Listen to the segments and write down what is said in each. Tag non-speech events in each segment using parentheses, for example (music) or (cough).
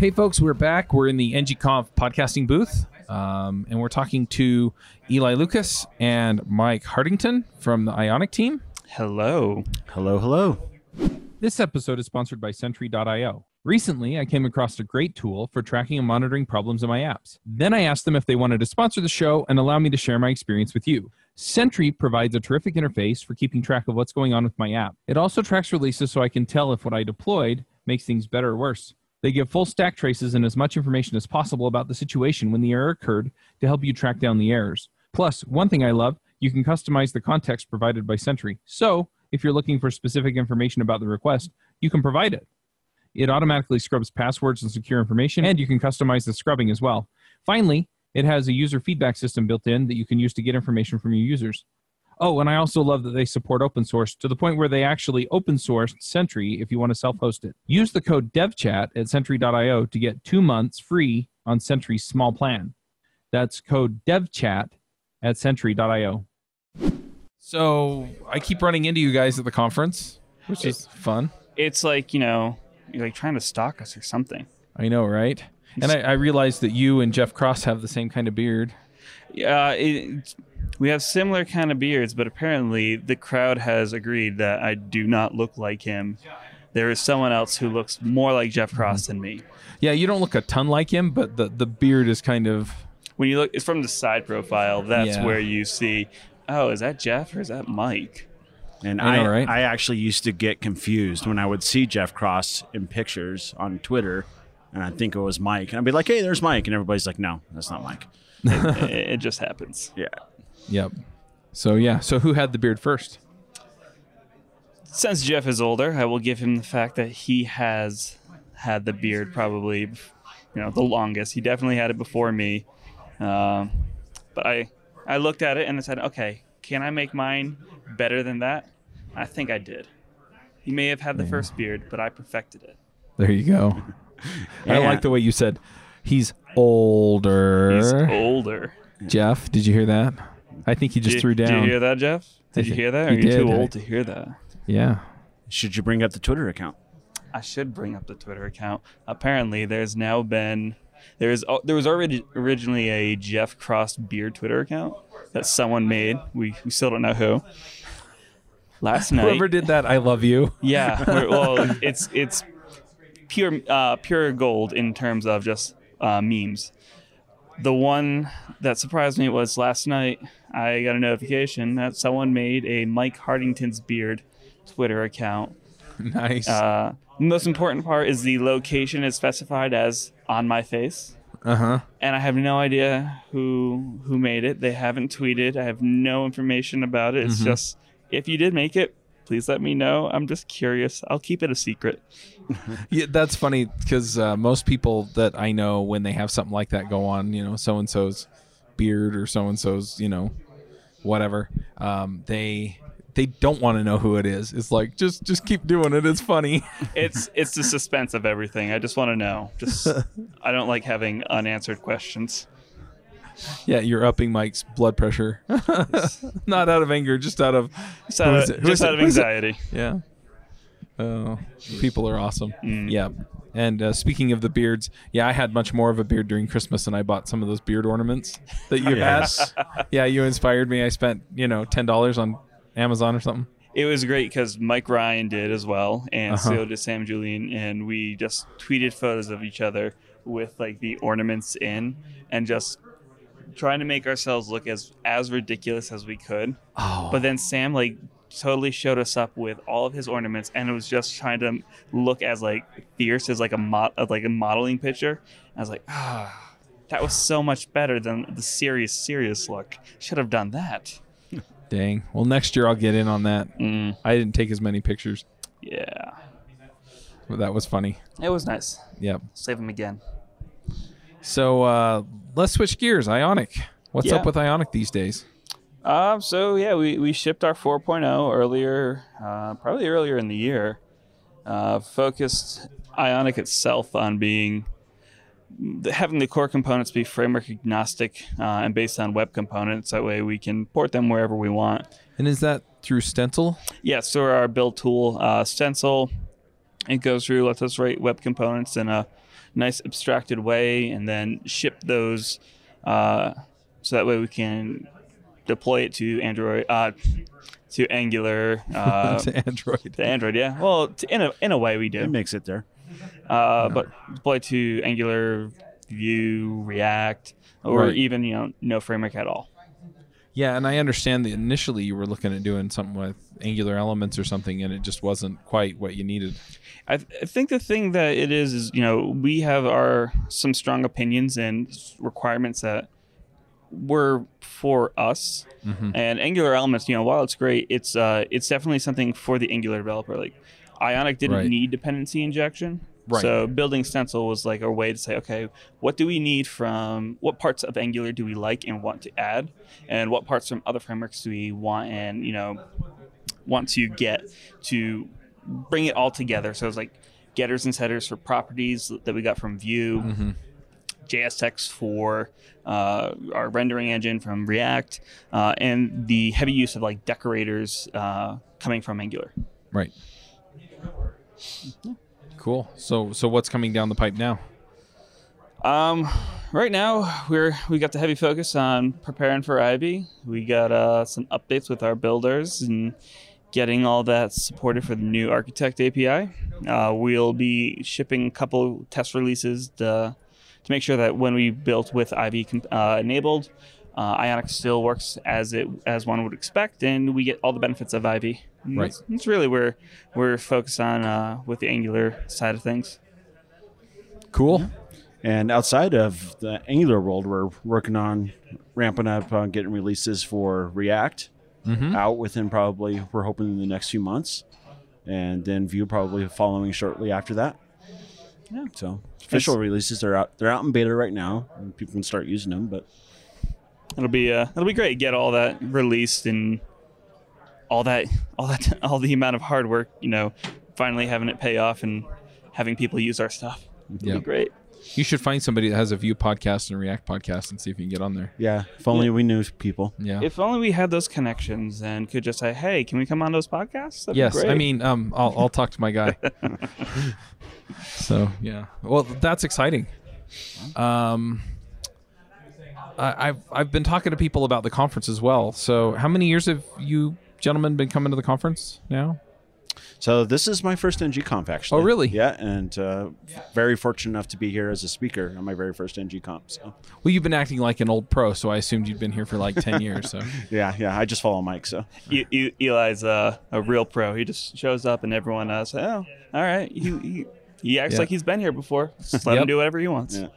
Hey, folks, we're back. We're in the NGConf podcasting booth, um, and we're talking to Ely Lucas and Mike Hartington from the Ionic team. Hello. Hello, hello. This episode is sponsored by Sentry.io. Recently, I came across a great tool for tracking and monitoring problems in my apps. Then I asked them if they wanted to sponsor the show and allow me to share my experience with you. Sentry provides a terrific interface for keeping track of what's going on with my app. It also tracks releases so I can tell if what I deployed makes things better or worse. They give full stack traces and as much information as possible about the situation when the error occurred to help you track down the errors. Plus, one thing I love, you can customize the context provided by Sentry. So, if you're looking for specific information about the request, you can provide it. It automatically scrubs passwords and secure information, and you can customize the scrubbing as well. Finally, it has a user feedback system built in that you can use to get information from your users. Oh, and I also love that they support open source to the point where they actually open sourced Sentry if you want to self host it. Use the code DevChat at Sentry.io to get two months free on Sentry's small plan. That's code DevChat at Sentry.io. So I keep running into you guys at the conference, which is fun. It's like, you know, you're like trying to stalk us or something. I know, right? And I, I realized that you and Jeff Cross have the same kind of beard. Yeah, it, we have similar kind of beards, but apparently the crowd has agreed that I do not look like him. There is someone else who looks more like Jeff Cross than me. Yeah, you don't look a ton like him, but the, the beard is kind of. When you look, it's from the side profile. That's Yeah. where you see, oh, is that Jeff or is that Mike? And I I, know, right? I actually used to get confused when I would see Jeff Cross in pictures on Twitter, and I'd think it was Mike, and I'd be like, "Hey, there's Mike," and everybody's like, "No, that's not Mike." (laughs) it, it just happens. Yeah, Yep. So, yeah. So, who had the beard first? Since Jeff is older, I will give him the fact that he has had the beard probably, you know, the longest. He definitely had it before me. Um, but I, I looked at it and I said, okay, can I make mine better than that? I think I did. He may have had the first beard, but I perfected it. There you go. (laughs) I Yeah. like the way you said he's older. He's older. Jeff, did you hear that? I think he just did, threw down. Did you hear that, Jeff? Did you thi- hear that? Or he are you too did. old to hear that? Yeah. should you bring up the Twitter account? I should bring up the Twitter account. Apparently, there's now been there is there was already originally a Jeff Cross beard Twitter account that someone made. We, we still don't know who. Last (laughs) night, Whoever did that, I love you. yeah. (laughs) we're- Well, it's it's pure uh, pure gold in terms of just uh, memes. The one that surprised me was last night. I got a notification that someone made a Mike Hartington's beard Twitter account (laughs) nice. uh, the most important part is the location is specified as on my face, Uh huh. and I have no idea who who made it. They haven't tweeted. I have no information about it. It's Mm-hmm. just if you did make it, please let me know. I'm just curious. I'll keep it a secret. (laughs) Yeah, that's funny because uh, most people that I know, when they have something like that go on, you know, so and so's beard or so and so's, you know, whatever, um, they they don't want to know who it is. It's like just just keep doing it. It's funny. (laughs) It's it's the suspense of everything. I just want to know. Just (laughs) I don't like having unanswered questions. Yeah, you're upping Mike's blood pressure, (laughs) not out of anger, just out of Just out of, just out of Who is it? anxiety. Yeah. Oh, people are awesome. Mm. Yeah. And uh, speaking of the beards, yeah, I had much more of a beard during Christmas, and I bought some of those beard ornaments that you (laughs) Yes. had. Yeah, you inspired me. I spent you know ten dollars on Amazon or something. It was great because Mike Ryan did as well, and Uh-huh. so did Sam Julien, and we just tweeted photos of each other with like the ornaments in, and just trying to make ourselves look as as ridiculous as we could. Oh, But then Sam like totally showed us up with all of his ornaments, and it was just trying to look as like fierce as like a mod like a modeling picture. I was like, ah, that was so much better than the serious serious look. Should have done that. dang. Well, next year I'll get in on that. Mm, I didn't take as many pictures, yeah, but that was funny. it was nice. Yep. Save him again. So uh, let's switch gears. Ionic. What's Yeah. up with Ionic these days? Um, so yeah, we, we shipped our 4.0 earlier, uh, probably earlier in the year. Uh, focused Ionic itself on being having the core components be framework agnostic uh, and based on web components. That way we can port them wherever we want. And is that through Stencil? Yeah, so our build tool, uh, Stencil, it goes through, lets us write web components in a nice abstracted way, and then ship those uh, so that way we can deploy it to Android, uh, to Angular, (laughs) uh, to Android. to Android. Yeah, well, to, in a in a way we do. It makes it there. uh, but deploy to Angular, Vue, React, or Right. even you know no framework at all. Yeah, and I understand that initially you were looking at doing something with Angular Elements or something, and it just wasn't quite what you needed. I, th- I think the thing that it is is you know we have our some strong opinions and requirements that were for us and Angular Elements. You know, while it's great, it's uh it's definitely something for the Angular developer. Like Ionic didn't Right. need dependency injection. Right. So building Stencil was like a way to say, okay, what do we need from what parts of Angular do we like and want to add, and what parts from other frameworks do we want and you know want to get to bring it all together. So it's like getters and setters for properties that we got from Vue, JSX for uh, our rendering engine from React, uh, and the heavy use of like decorators uh, coming from Angular. Right. Cool. So, so what's coming down the pipe now? Um, right now we're we got the heavy focus on preparing for Ivy. We got uh, some updates with our builders and getting all that supported for the new Architect API. Uh, we'll be shipping a couple test releases to, to make sure that when we built with com- uh, enabled, uh, Ionic still works as it as one would expect, and we get all the benefits of Ivy. And Right. That's, that's really where we're focused on uh, with the Angular side of things. Cool. And outside of the Angular world, we're working on ramping up on getting releases for React out within probably we're hoping in the next few months, and then Vue probably following shortly after that. Yeah. So official releases are out. They're out in beta right now, and people can start using them. But It'll be uh, it'll be great. Get all that released and all that all that (laughs) all the amount of hard work. You know, finally having it pay off and having people use our stuff. It'll Yeah. be great. You should find somebody that has a Vue podcast and React podcast and see if you can get on there. yeah, if only we knew people. Yeah. If only we had those connections and could just say, "Hey, can we come on those podcasts?" That'd be yes. great. I mean, um, I'll, I'll talk to my guy. (laughs) so yeah. Well, that's exciting. Um, I, I've I've been talking to people about the conference as well. So how many years have you gentlemen been coming to the conference now? So this is my first NG Conf actually. Oh, really? Yeah, and uh, very fortunate enough to be here as a speaker on my very first NG Conf. So Well, you've been acting like an old pro, so I assumed you'd been here for like ten years. So (laughs) yeah, yeah, I just follow Mike. So E- E- Ely's uh, a real pro. He just shows up and everyone uh, says, "Oh, all right." He he, he acts Yeah. like he's been here before. Just let Yep. him do whatever he wants. Yeah.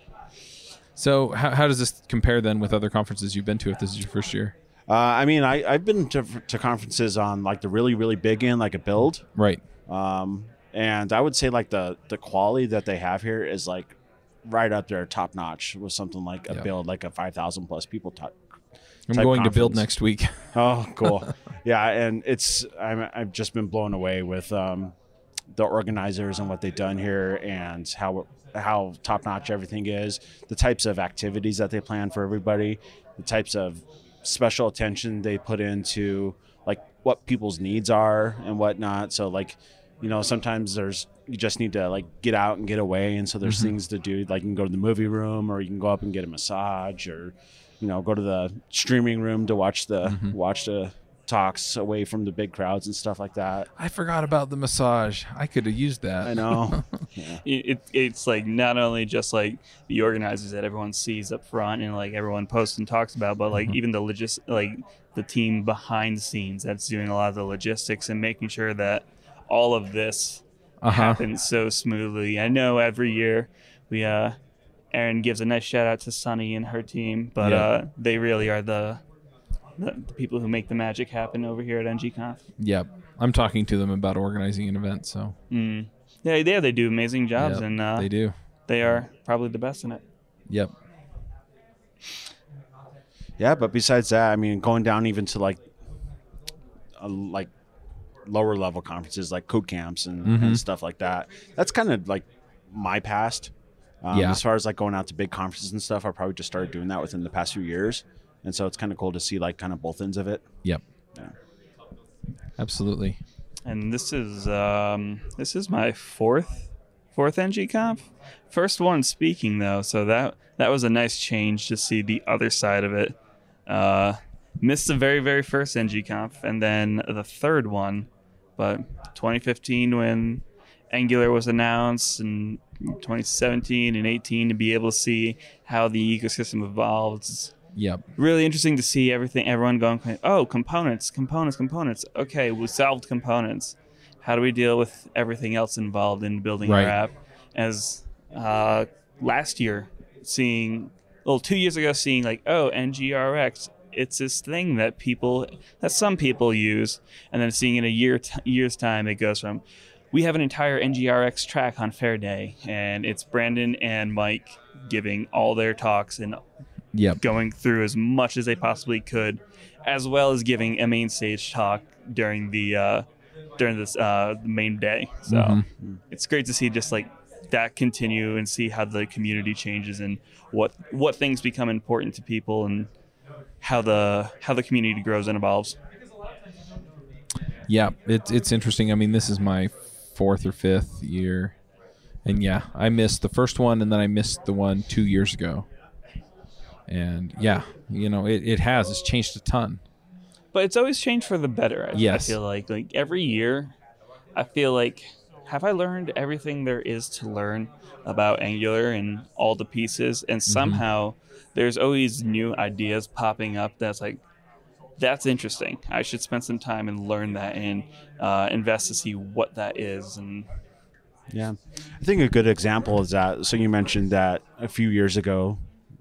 So how how does this compare then with other conferences you've been to? If this is your first year, uh, I mean, I I've been to, to conferences on like the really really big end, like a build. right? Um, and I would say like the the quality that they have here is like right up there, top notch with something like a Yeah. build, like a five thousand plus people. Type. I'm going to build next week. (laughs) Oh, cool. (laughs) yeah, and it's I'm, I've just been blown away with um, the organizers and what they've done here, and how how top notch everything is. The types of activities that they plan for everybody, the types of special attention they put into like what people's needs are and whatnot. So like, you know, sometimes there's you just need to like get out and get away, and so there's mm-hmm. things to do. Like you can go to the movie room, or you can go up and get a massage, or you know, go to the streaming room to watch the mm-hmm. watch the talks away from the big crowds and stuff like that. I forgot about the massage. I could have used that. I know. (laughs) it, it, it's like not only just like the organizers that everyone sees up front and like everyone posts and talks about, but Mm-hmm. like even the logis like the team behind the scenes that's doing a lot of the logistics and making sure that all of this Uh-huh. happens so smoothly. I know every year we uh Aaron gives a nice shout out to Sunny and her team, but Yeah. uh they really are the, the the people who make the magic happen over here at NGConf. Yep. I'm talking to them about organizing an event, so Mm. Yeah, yeah, they do amazing jobs, Yep, and uh, they do. they are probably the best in it. Yep. yeah, but besides that, I mean, going down even to like, a, like lower level conferences like code camps and, Mm-hmm. and stuff like that. That's kind of like my past. Um, Yeah. As far as like going out to big conferences and stuff, I probably just started doing that within the past few years, and so it's kind of cool to see like kind of both ends of it. Yep. Yeah. Absolutely. and this is um, this is my fourth fourth ngconf first one speaking though so that that was a nice change to see the other side of it uh missed the very very first ngconf and then the third one but 2015 when angular was announced and 2017 and 18 to be able to see how the ecosystem evolved It's Yep. really interesting to see everything everyone going oh components components components okay we solved components how do we deal with everything else involved in building Right. our app as uh, last year seeing well two years ago seeing like oh ngrx it's this thing that people that some people use and then seeing in a year t- year's time it goes from we have an entire ngrx track on fair day and it's brandon and mike giving all their talks and Yep. going through as much as they possibly could, as well as giving a main stage talk during the uh, during this uh, main day. So Mhm. it's great to see just like that continue and see how the community changes and what what things become important to people and how the how the community grows and evolves. Yeah, it's it's interesting. I mean, this is my fourth or fifth year, and yeah, I missed the first one, and then I missed the one two years ago. And yeah, you know, it, it has. It's changed a ton. But it's always changed for the better. I, Yes. I feel like like every year, I feel like have I learned everything there is to learn about Angular and all the pieces, and somehow there's always new ideas popping up. That's like that's interesting. I should spend some time and learn that and uh, invest to see what that is. And Yeah. I think a good example is that. So you mentioned that a few years ago,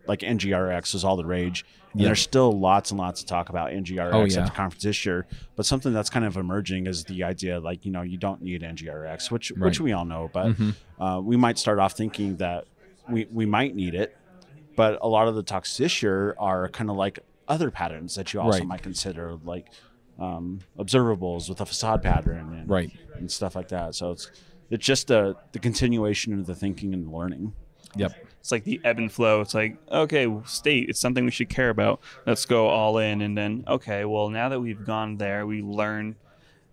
like NGRX was all the rage. And Yeah. there's still lots and lots to talk about NGRX Oh, at the conference this year. But something that's kind of emerging is the idea like, you know, you don't need NGRX, which which we all know. But Mhm. uh, we might start off thinking that we, we might need it. But a lot of the talks this year are kind of like other patterns that you also Right. might consider, like um, observables with a facade pattern and, Right. and stuff like that. So it's it's just the the continuation of the thinking and the learning. Yep. It's like the ebb and flow. It's like, okay, state, it's something we should care about. Let's go all in. And then, okay, well, now that we've gone there, we learn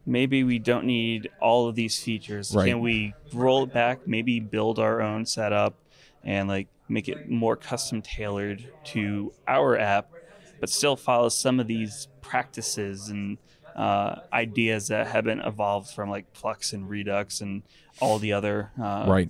maybe we don't need all of these features. Right. Can we roll it back, maybe build our own setup and like make it more custom tailored to our app, but still follow some of these practices and uh, ideas that have been evolved from like Flux and Redux and all the other uh, Right.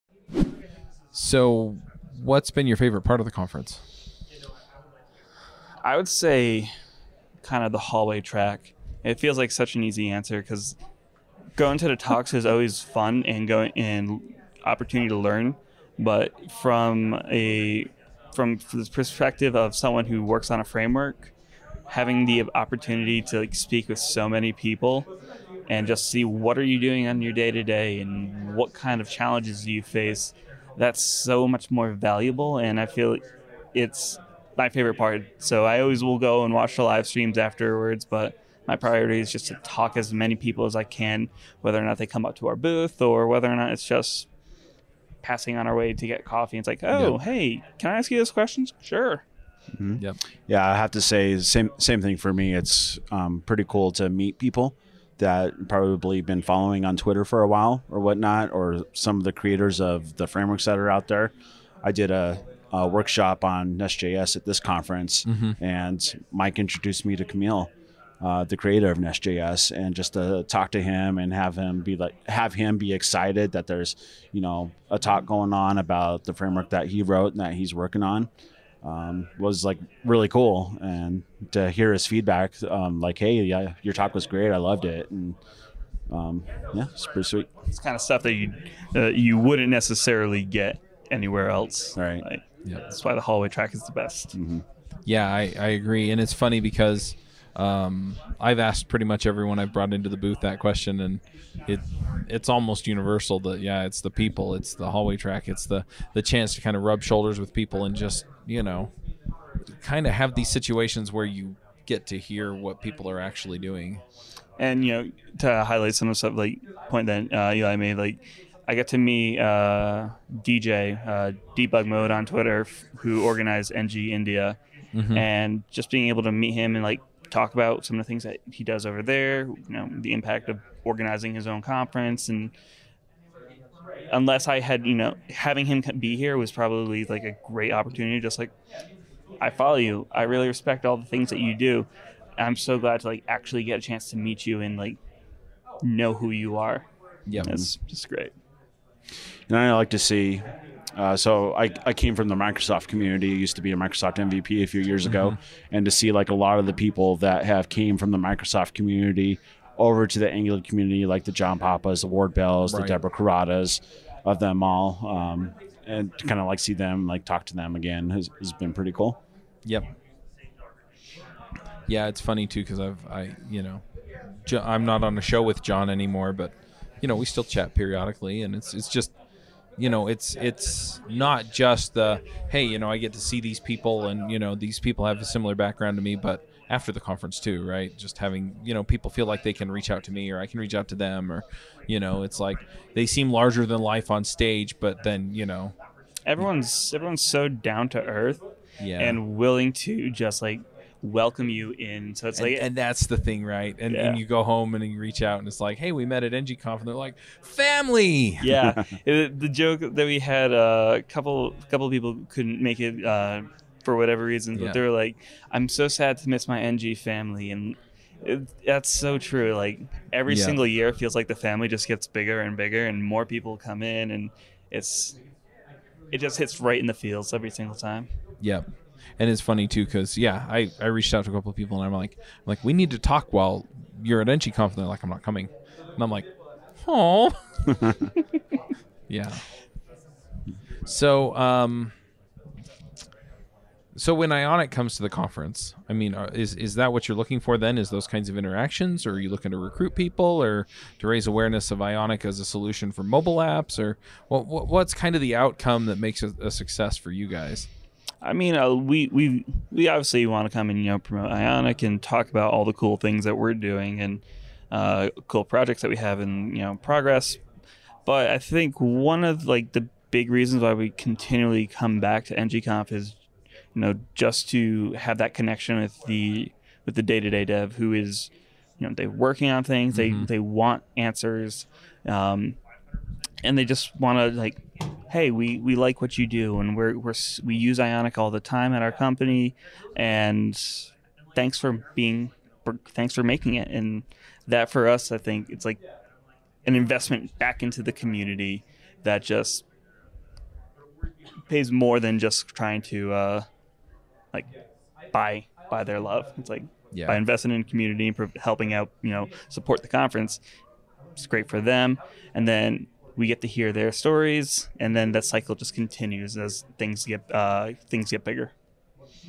So, what's been your favorite part of the conference? I would say kind of the hallway track. It feels like such an easy answer because going to the talks is always fun and going and opportunity to learn. But from a from the perspective of someone who works on a framework, having the opportunity to like speak with so many people and just see what are you doing on your day to day and what kind of challenges do you face, that's so much more valuable. And I feel it's my favorite part. So I always will go and watch the live streams afterwards, but my priority is just to talk as many people as I can, whether or not they come up to our booth or whether or not it's just passing on our way to get coffee. It's like, oh, hey, can I ask you those questions? Sure. Yep. Yeah, I have to say same same thing for me. It's um, pretty cool to meet people that probably been following on Twitter for a while or whatnot, or some of the creators of the frameworks that are out there. I did a, a workshop on Nest.js at this conference, and Mike introduced me to Kamil. uh, the creator of Nest.js, and just to talk to him and have him be like, have him be excited that there's, you know, a talk going on about the framework that he wrote and that he's working on, um, was like really cool. And to hear his feedback, um, like, hey, yeah, your talk was great, I loved it, and um, yeah, it's pretty sweet. It's kind of stuff that you uh, you wouldn't necessarily get anywhere else. Right. Like, Yeah. That's why the hallway track is the best. Yeah, I, I agree, and it's funny because um, I've asked pretty much everyone I've brought into the booth that question, and it it's almost universal that yeah, it's the people, it's the hallway track, it's the the chance to kind of rub shoulders with people and just you know, kind of have these situations where you get to hear what people are actually doing. And you know, to highlight some of the stuff like point that uh, Eli made, like I got to meet uh, DJ uh, Debug Mode on Twitter, f- who organized NG India, and just being able to meet him and like talk about some of the things that he does over there. You know, the impact of organizing his own conference and. Unless I had, you know, having him be here was probably like a great opportunity. Just like, I follow you. I really respect all the things that you do. I'm so glad to like actually get a chance to meet you and like know who you are. Yeah, That's just great. And I like to see. Uh, so I, I came from the Microsoft community. I used to be a Microsoft MVP a few years ago, and to see like a lot of the people that have came from the Microsoft community over to the Angular community, like the John Papas, the Ward Bells, the Deborah Kuratas, of them all, um, and to kind of like see them, like talk to them again, has, has been pretty cool. Yep. Yeah, it's funny too because I've I you know, I'm not on a show with John anymore, but you know we still chat periodically, and it's it's just you know it's it's not just the hey you know I get to see these people and you know these people have a similar background to me, but after the conference too, right? Just having you know people feel like they can reach out to me or I can reach out to them, or you know it's like they seem larger than life on stage, but then you know Everyone's everyone's so down to earth yeah and willing to just like welcome you in. So it's and, like and that's the thing, right? And, Yeah. and you go home and you reach out and it's like, hey, we met at NGConf, and they're like, family. yeah, (laughs) It- the joke that we had uh, a couple couple of people couldn't make it uh, for whatever reason, but Yeah. they were like, "I'm so sad to miss my NG family," and it, that's so true. Like every Yeah. single year, feels like the family just gets bigger and bigger, and more people come in, and it's it just hits right in the feels every single time. Yep. And it's funny too because yeah, I, I reached out to a couple of people and I'm like, I'm like, we need to talk while you're at NGConf. And they're like, I'm not coming. And I'm like, oh, (laughs) (laughs) yeah. So um, so when Ionic comes to the conference, I mean, is is that what you're looking for? Then is those kinds of interactions, or are you looking to recruit people, or to raise awareness of Ionic as a solution for mobile apps, or what, what what's kind of the outcome that makes a, a success for you guys? I mean, uh, we we we obviously want to come and you know promote Ionic and talk about all the cool things that we're doing and uh, cool projects that we have in you know progress. But I think one of like the big reasons why we continually come back to NGConf is you know just to have that connection with the with the day to day dev who is you know they're working on things they they want answers um, and they just want to like hey we we like what you do and we're, we're we use ionic all the time at our company and thanks for being thanks for making it and that for us i think it's like an investment back into the community that just pays more than just trying to uh like buy buy their love it's like Yeah. by investing in community and helping out you know support the conference it's great for them and then we get to hear their stories and then that cycle just continues as things get uh, things get bigger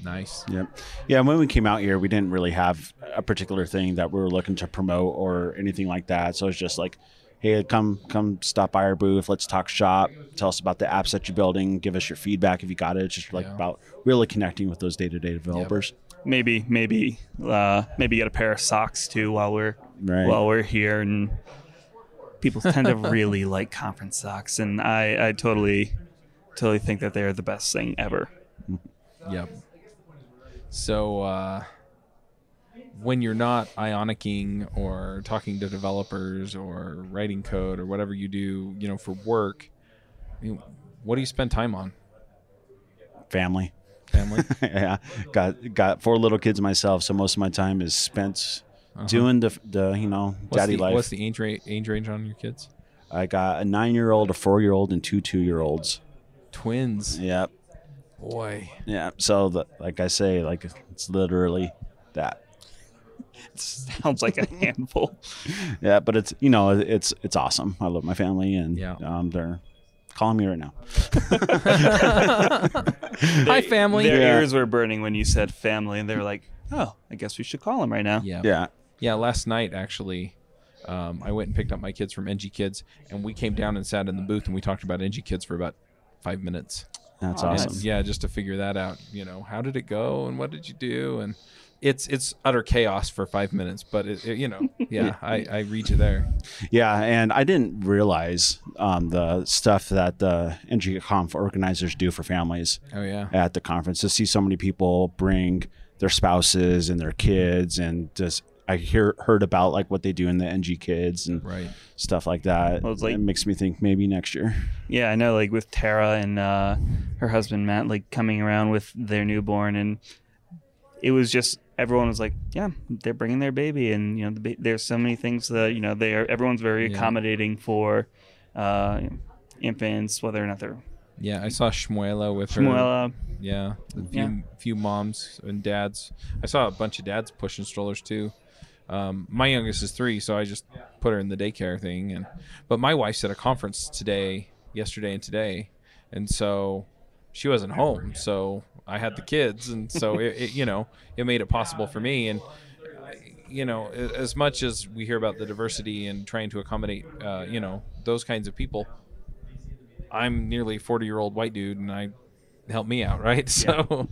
Nice. Yep. Yeah. When we came out here, we didn't really have a particular thing that we were looking to promote or anything like that. So it's just like, hey, come come stop by our booth. Let's talk shop. Tell us about the apps that you're building. Give us your feedback if you got it. It's just like Yeah. about really connecting with those day to day developers. maybe maybe uh, maybe get a pair of socks too while we're Right. while we're here and people tend to really (laughs) like conference socks and I, I totally totally think that they're the best thing ever Yep. So uh, when you're not ionicking or talking to developers or writing code or whatever you do, you know, for work, you what do you spend time on? Family. Family. (laughs) yeah. Got got four little kids myself, so most of my time is spent uh-huh. doing the the you know What's daddy the, life. What's the age, ra- age range on your kids? I got a nine year old, a four year old, and two two year olds. Twins. Yep. Boy. Yeah. So the, like I say, like it's literally that. It (laughs) sounds like a handful. (laughs) Yeah, but it's you know it's it's awesome. I love my family, and Yeah. um, they're calling me right now. (laughs) Hi, family. Their Yeah. ears were burning when you said family, and they were like, "Oh, I guess we should call him right now." Yeah. Yeah. Yeah, last night actually, um, I went and picked up my kids from NG Kids, and we came down and sat in the booth and we talked about NG Kids for about five minutes. That's Oh, nice. awesome. Yeah, just to figure that out. You know, how did it go and what did you do? And it's it's utter chaos for five minutes, but it, it- you know, (laughs) yeah, I, I read you there. Yeah, and I didn't realize um, the stuff that the NG NGConf organizers do for families Oh yeah, at the conference. To see so many people bring their spouses and their kids, and just I hear heard about like what they do in the NG Kids and right. stuff like that. Well, it's like- it makes me think maybe next year. Yeah, I know. Like with Tara and uh, her husband Matt, like coming around with their newborn, and it was just everyone was like, "Yeah, they're bringing their baby," and you know, the ba- there's so many things that you know they are. Everyone's very Yeah. accommodating for uh, infants, whether or not they're Yeah, I saw Shmuela with her. Shmuela. Yeah, a few, Yeah. few moms and dads. I saw a bunch of dads pushing strollers too. Um, my youngest is three, so I just put her in the daycare thing. And but my wife's at a conference today, yesterday, and today, and so she wasn't home. So I had the kids, and so it, it you know it made it possible for me. And you know, as much as we hear about the diversity and trying to accommodate, uh, you know, those kinds of people, I'm nearly 40 year old white dude, and I help me out, (laughs) right? So,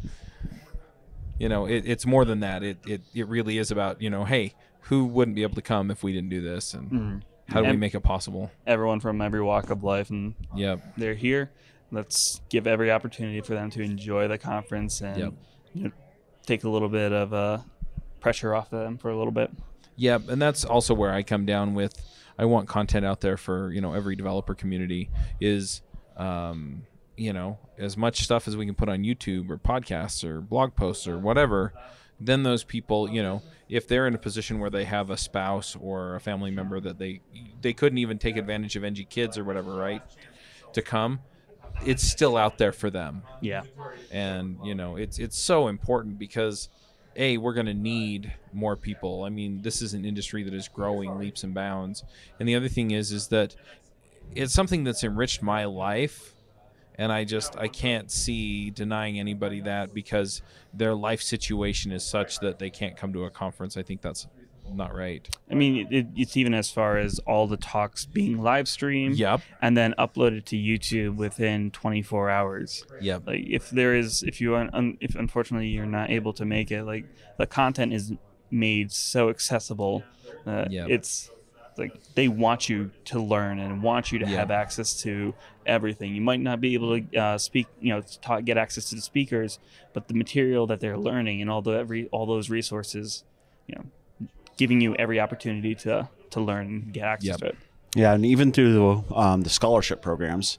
you know, it, it's more than that. It, it it really is about you know, hey, who wouldn't be able to come if we didn't do this, and how do we make it possible? everyone from every walk of life, and Yep. they're here. Let's give every opportunity for them to enjoy the conference and Yep. you know, take a little bit of uh, pressure off of them for a little bit. Yep, and that's also where I come down with. I want content out there for you know every developer community is, um, you know, as much stuff as we can put on YouTube or podcasts or blog posts or whatever. Then those people, you know, if they're in a position where they have a spouse or a family member that they they couldn't even take advantage of NG Kids or whatever, right, to come, it's still out there for them. Yeah. and you know it's it's so important because a we're going to need more people. I mean this is an industry that is growing leaps and bounds. And the other thing is is that it's something that's enriched my life and i just i can't see denying anybody that because their life situation is such that they can't come to a conference. I think that's not right I mean, it, it's even as far as all the talks being live streamed yep and then uploaded to YouTube within 24 hours. yep Like, if there is, if you, un, un, if unfortunately you're not able to make it, like the content is made so accessible. Uh, Yep. It's like they want you to learn and want you to Yeah. have access to everything. You might not be able to uh, speak, you know, talk, get access to the speakers, but the material that they're learning and all the every all those resources, you know, giving you every opportunity to to learn and get access Yep. to it. Yeah, and even through the, um, the scholarship programs.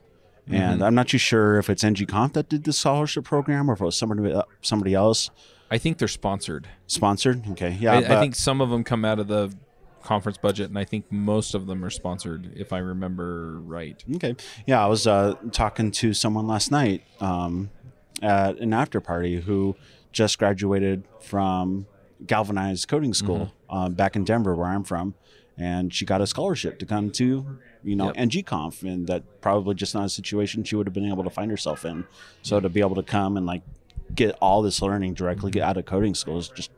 And I'm not too sure if it's NGConf that did the scholarship program or if it was somebody uh, somebody else i think they're sponsored sponsored. Okay, yeah, I, I think some of them come out of the conference budget, and I think most of them are sponsored, if I remember right. Okay. Yeah, I was uh, talking to someone last night um, at an after party who just graduated from Galvanized Coding School uh, back in Denver, where I'm from, and she got a scholarship to come to you know Yep. NGConf, and that probably just not a situation she would have been able to find herself in. So to be able to come and like get all this learning directly get out of coding school is just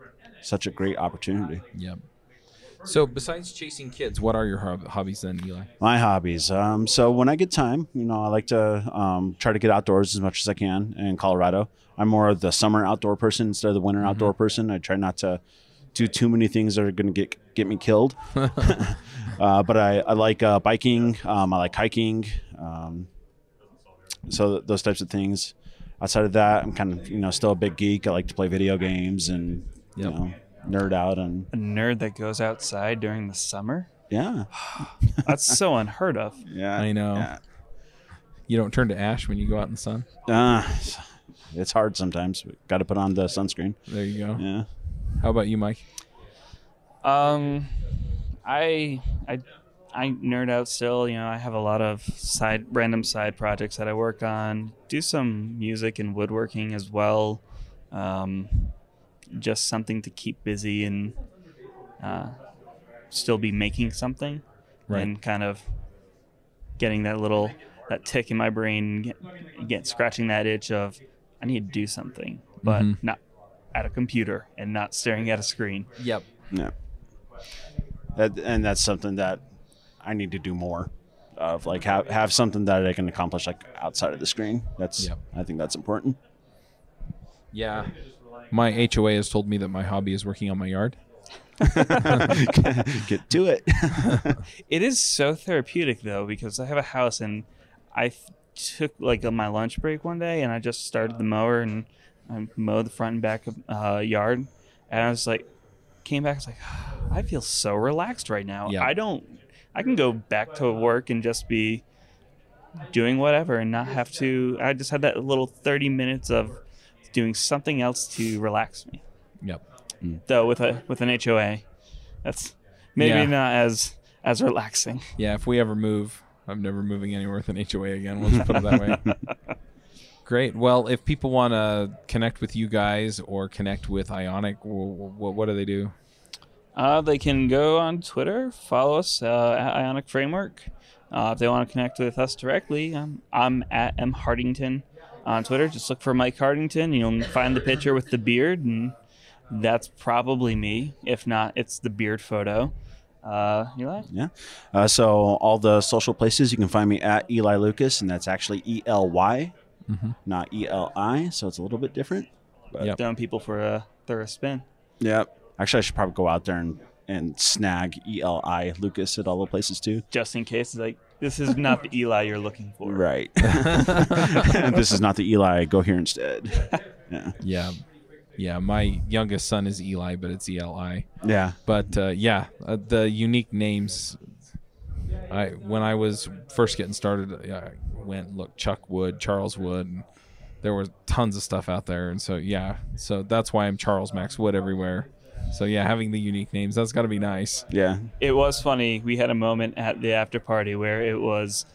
such a great opportunity. Yep. So, besides chasing kids, what are your hob- hobbies then, Ely? My hobbies. Um, so when I get time, you know, I like to um, try to get outdoors as much as I can in Colorado. I'm more of the summer outdoor person instead of the winter outdoor person. I try not to do too many things that are going to get get me killed. (laughs) (laughs) uh, but I, I like uh, biking. Um, I like hiking. Um, so th- those types of things. Outside of that, I'm kind of you know still a big geek. I like to play video games and you know nerd out and A nerd that goes outside during the summer? yeah, (sighs) That's so unheard of. (laughs) yeah. I know. yeah. You don't turn to ash when you go out in the sun. Uh, it's hard sometimes. Got to put on the sunscreen. There you go. Yeah. How about you, Mike? Um, I I I nerd out still. You know, I have a lot of side random side projects that I work on. Do some music and woodworking as well. Um, just something to keep busy and uh, still be making something, Right. and kind of getting that little that tick in my brain, get, get scratching that itch of I need to do something, but Mhm. not at a computer and not staring at a screen. Yep. Yeah. That, and that's something that I need to do more of like have, have something that I can accomplish like outside of the screen. That's Yep. I think that's important. Yeah. My HOA has told me that my hobby is working on my yard. (laughs) Get to it. (laughs) It is so therapeutic though because I have a house and I took like on my lunch break one day and I just started the mower and I mowed the front and back of uh, yard and I was like came back I was like I feel so relaxed right now. Yeah. I don't I can go back to work and just be doing whatever and not have to I just had that little 30 minutes of doing something else to relax me. Yep. Though with a with an HOA that's maybe Yeah. not as as relaxing. Yeah, if we ever move, I'm never moving anywhere with an HOA again. We'll just put it that way. (laughs) Great. Well, if people want to connect with you guys or connect with Ionic, what, what do they do? Uh, they can go on Twitter, follow us uh, at Ionic Framework. Uh, if they want to connect with us directly, um, I'm at M Hartington on Twitter. Just look for Mike Hartington. You'll find the picture with the beard, and that's probably me. If not, it's the beard photo. Uh, Ely? yeah. Uh, so all the social places you can find me at Ely Lucas, and that's actually E L Y, not E L I. So it's a little bit different. But Yep. Down people for a thorough spin. Yep. Actually, I should probably go out there and and snag E L I Lucas at all the places too. Just in case, like, this is not the Eli you're looking for. (laughs) Right. (laughs) (laughs) this is not the Eli. Go here instead. Yeah. Yeah. Yeah, my youngest son is Eli, but it's Eli. Yeah. But uh, yeah, uh, the unique names. I when I was first getting started, I went and looked Chuck Wood, Charles Wood. And there was tons of stuff out there, and so yeah, so that's why I'm Charles Max Wood everywhere. So yeah, having the unique names that's got to be nice. Yeah. it was funny. We had a moment at the after party where it was,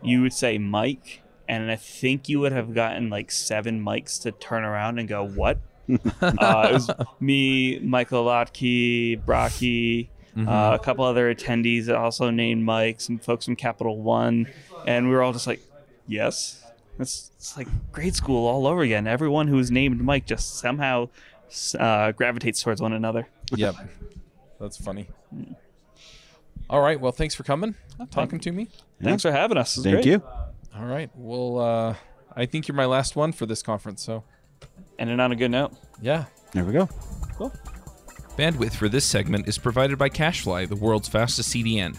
you would say Mike, and I think you would have gotten like seven mics to turn around and go, "What?" (laughs) uh, it was me, Michael Lotke, Brocchi, uh, a couple other attendees that also named Mike, some folks from Capital One, and we were all just like, "Yes." It's, it's like grade school all over again. Everyone who's named Mike just somehow uh, gravitates towards one another. Yep, that's funny. All right, well, thanks for coming, talking to me. Thanks for having us. Thank great. you. All right, well, uh, I think you're my last one for this conference, so Ending on a good note. yeah. There we go. Cool. Bandwidth for this segment is provided by CacheFly, the world's fastest CDN.